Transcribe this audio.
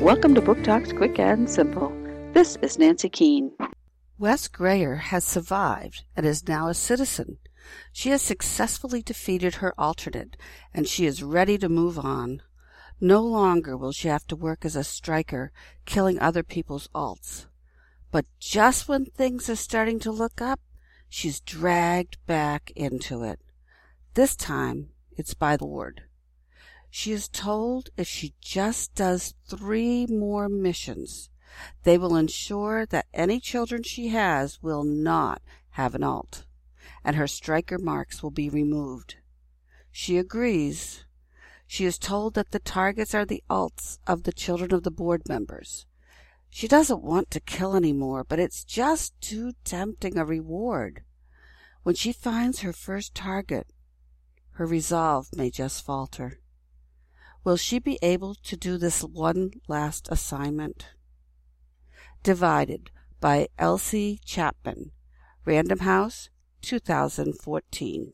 Welcome to Book Talks Quick and Simple. This is Nancy Keane. West Grayer has survived and is now a citizen. She has successfully defeated her alternate and she is ready to move on. No longer will she have to work as a striker, killing other people's alts. But just when things are starting to look up, she's dragged back into it. This time, it's by the ward. She is told if she just does three more missions, they will ensure that any children she has will not have an alt, and her striker marks will be removed. She agrees. She is told that the targets are the alts of the children of the board members. She doesn't want to kill any more, but it's just too tempting a reward. When she finds her first target, her resolve may just falter. Will she be able to do this one last assignment? Divided by Elsie Chapman. Random House, 2014.